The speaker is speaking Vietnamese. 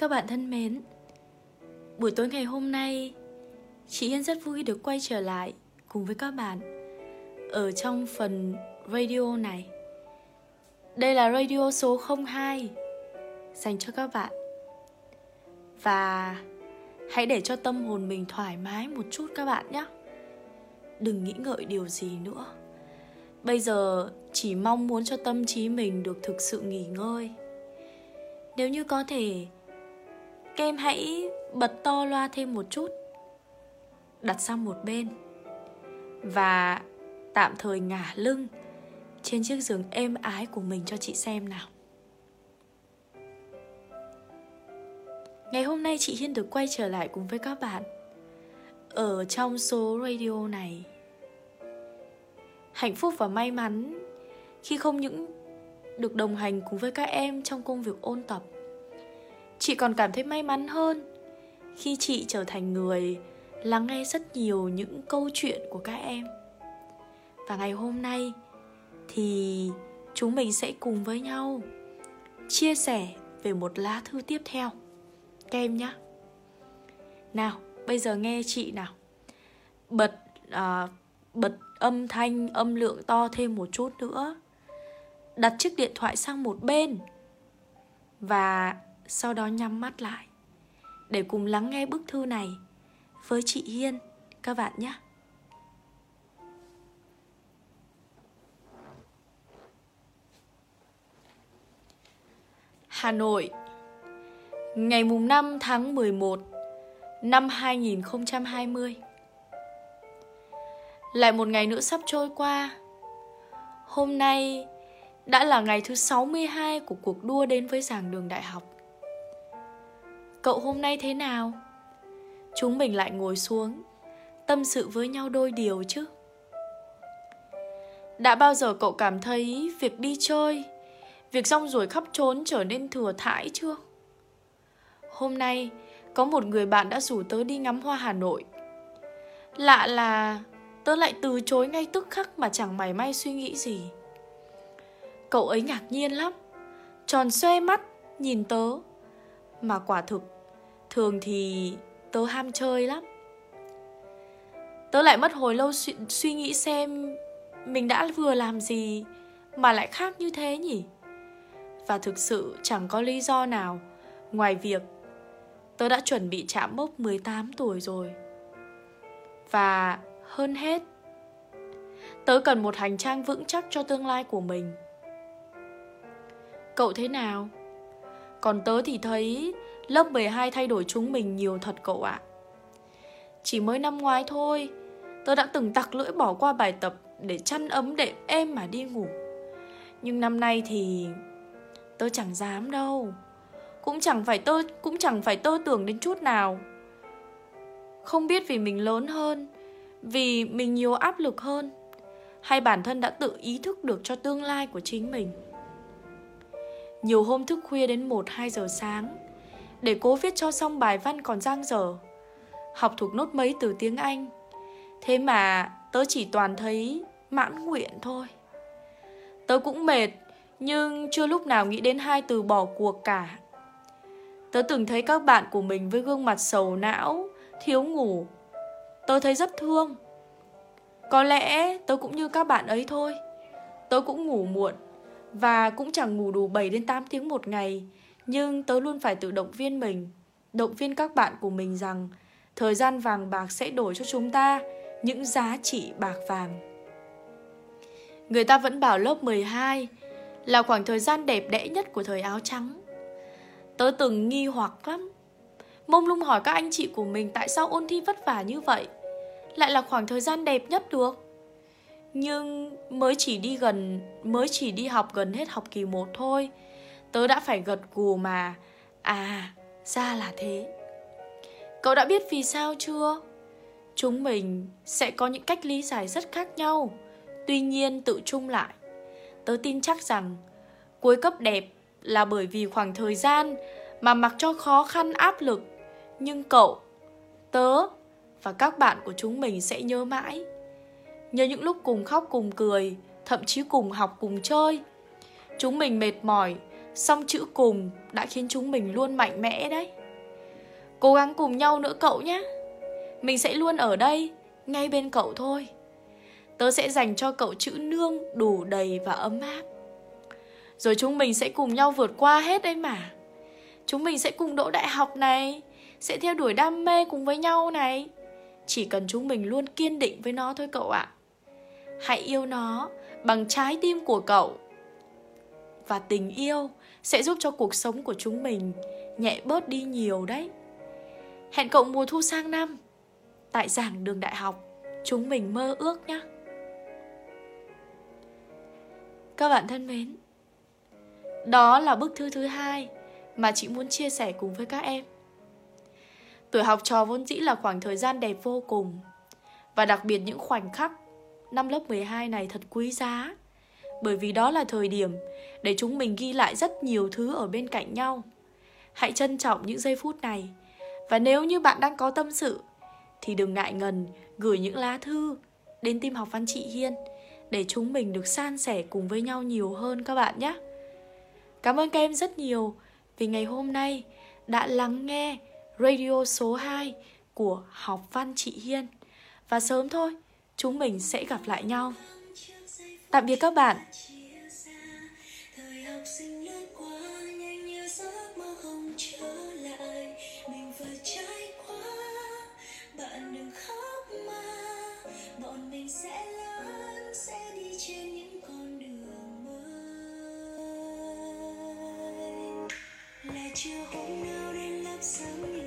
Các bạn thân mến, buổi tối ngày hôm nay, chị Hiên rất vui được quay trở lại cùng với các bạn ở trong phần radio này. Đây là radio số 02 dành cho các bạn. Và hãy để cho tâm hồn mình thoải mái một chút các bạn nhé. Đừng nghĩ ngợi điều gì nữa. Bây giờ chỉ mong muốn cho tâm trí mình được thực sự nghỉ ngơi. Nếu như có thể các em hãy bật to loa thêm một chút. Đặt sang một bên. Và tạm thời ngả lưng Trên chiếc giường êm ái của mình cho chị xem nào. Ngày hôm nay chị Hiên được quay trở lại cùng với các bạn Ở trong số radio này. Hạnh phúc và may mắn Khi không những được đồng hành cùng với các em trong công việc ôn tập chị còn cảm thấy may mắn hơn. Khi chị trở thành người lắng nghe rất nhiều những câu chuyện của các em. Và ngày hôm nay thì chúng mình sẽ cùng với nhau chia sẻ về một lá thư tiếp theo. Các em nhé nào bây giờ nghe chị nào. Bật à, bật âm thanh âm lượng to thêm một chút nữa. Đặt chiếc điện thoại sang một bên. Và sau đó nhắm mắt lại, để cùng lắng nghe bức thư này với chị Hiên, các bạn nhé. Hà Nội, Ngày mùng 5 tháng 11 năm 2020 Lại một ngày nữa sắp trôi qua. Hôm nay đã là ngày thứ 62 của cuộc đua đến với giảng đường đại học. Cậu hôm nay thế nào? Chúng mình lại ngồi xuống, Tâm sự với nhau đôi điều chứ Đã bao giờ cậu cảm thấy việc đi chơi, Việc rong ruổi khắp trốn trở nên thừa thãi chưa? Hôm nay, có một người bạn đã rủ tớ đi ngắm hoa Hà Nội Lạ là, tớ lại từ chối ngay tức khắc mà chẳng mảy may suy nghĩ gì Cậu ấy ngạc nhiên lắm, Tròn xoe mắt nhìn tớ mà quả thực Thường thì tớ ham chơi lắm. Tớ lại mất hồi lâu suy, suy nghĩ xem Mình đã vừa làm gì Mà lại khác như thế nhỉ? Và thực sự chẳng có lý do nào. Ngoài việc Tớ đã chuẩn bị chạm mốc 18 tuổi rồi. Và hơn hết Tớ cần một hành trang vững chắc cho tương lai của mình. Cậu thế nào? Còn tớ thì thấy lớp 12 thay đổi chúng mình nhiều thật cậu ạ. Chỉ mới năm ngoái thôi, tớ đã từng tặc lưỡi bỏ qua bài tập để chăn ấm đệm êm mà đi ngủ. Nhưng năm nay thì tớ chẳng dám đâu. Cũng chẳng phải tớ cũng chẳng phải tớ tưởng đến chút nào. Không biết vì mình lớn hơn, vì mình nhiều áp lực hơn, hay bản thân đã tự ý thức được cho tương lai của chính mình. Nhiều hôm thức khuya đến 1-2 giờ sáng. Để cố viết cho xong bài văn còn giang dở. Học thuộc nốt mấy từ tiếng Anh. Thế mà tớ chỉ toàn thấy mãn nguyện thôi. Tớ cũng mệt, Nhưng chưa lúc nào nghĩ đến hai từ bỏ cuộc cả. Tớ từng thấy các bạn của mình với gương mặt sầu não, Thiếu ngủ. Tớ thấy rất thương. Có lẽ tớ cũng như các bạn ấy thôi. Tớ cũng ngủ muộn và cũng chẳng ngủ đủ 7 đến 8 tiếng một ngày, nhưng tớ luôn phải tự động viên mình, động viên các bạn của mình rằng thời gian vàng bạc sẽ đổi cho chúng ta những giá trị bạc vàng. Người ta vẫn bảo lớp 12 là khoảng thời gian đẹp đẽ nhất của thời áo trắng. Tớ từng nghi hoặc lắm. Mông lung hỏi các anh chị của mình tại sao ôn thi vất vả như vậy, lại là khoảng thời gian đẹp nhất được. Nhưng mới chỉ đi gần Mới chỉ đi học gần hết học kỳ 1 thôi. Tớ đã phải gật gù mà. À ra là thế. Cậu đã biết vì sao chưa? Chúng mình sẽ có những cách lý giải rất khác nhau. Tuy nhiên tự chung lại Tớ tin chắc rằng Cuối cấp đẹp là bởi vì khoảng thời gian Mà mặc cho khó khăn áp lực. Nhưng cậu, tớ và các bạn của chúng mình sẽ nhớ mãi. Nhớ những lúc cùng khóc cùng cười, Thậm chí cùng học cùng chơi. Chúng mình mệt mỏi, Song chữ cùng đã khiến chúng mình luôn mạnh mẽ đấy. Cố gắng cùng nhau nữa cậu nhé. Mình sẽ luôn ở đây, Ngay bên cậu thôi. Tớ sẽ dành cho cậu chữ nương đủ đầy và ấm áp. Rồi chúng mình sẽ cùng nhau vượt qua hết đấy mà. Chúng mình sẽ cùng đỗ đại học này, Sẽ theo đuổi đam mê cùng với nhau này. Chỉ cần chúng mình luôn kiên định với nó thôi cậu ạ. Hãy yêu nó bằng trái tim của cậu. Và tình yêu sẽ giúp cho cuộc sống của chúng mình nhẹ bớt đi nhiều đấy. Hẹn cậu mùa thu sang năm Tại giảng đường đại học. Chúng mình mơ ước nhé Các bạn thân mến, Đó là bức thư thứ hai Mà chị muốn chia sẻ cùng với các em. Tuổi học trò vốn dĩ là khoảng thời gian đẹp vô cùng Và đặc biệt những khoảnh khắc Năm lớp 12 này thật quý giá Bởi vì đó là thời điểm Để chúng mình ghi lại rất nhiều thứ ở bên cạnh nhau Hãy trân trọng những giây phút này và nếu như bạn đang có tâm sự thì đừng ngại ngần gửi những lá thư đến tim học văn chị Hiên để chúng mình được san sẻ cùng với nhau nhiều hơn các bạn nhé. Cảm ơn các em rất nhiều vì ngày hôm nay đã lắng nghe radio số 2 của học văn chị Hiên. Và sớm thôi, chúng mình sẽ gặp lại nhau. Tạm biệt các bạn. chưa hôm nào đến lớp sáng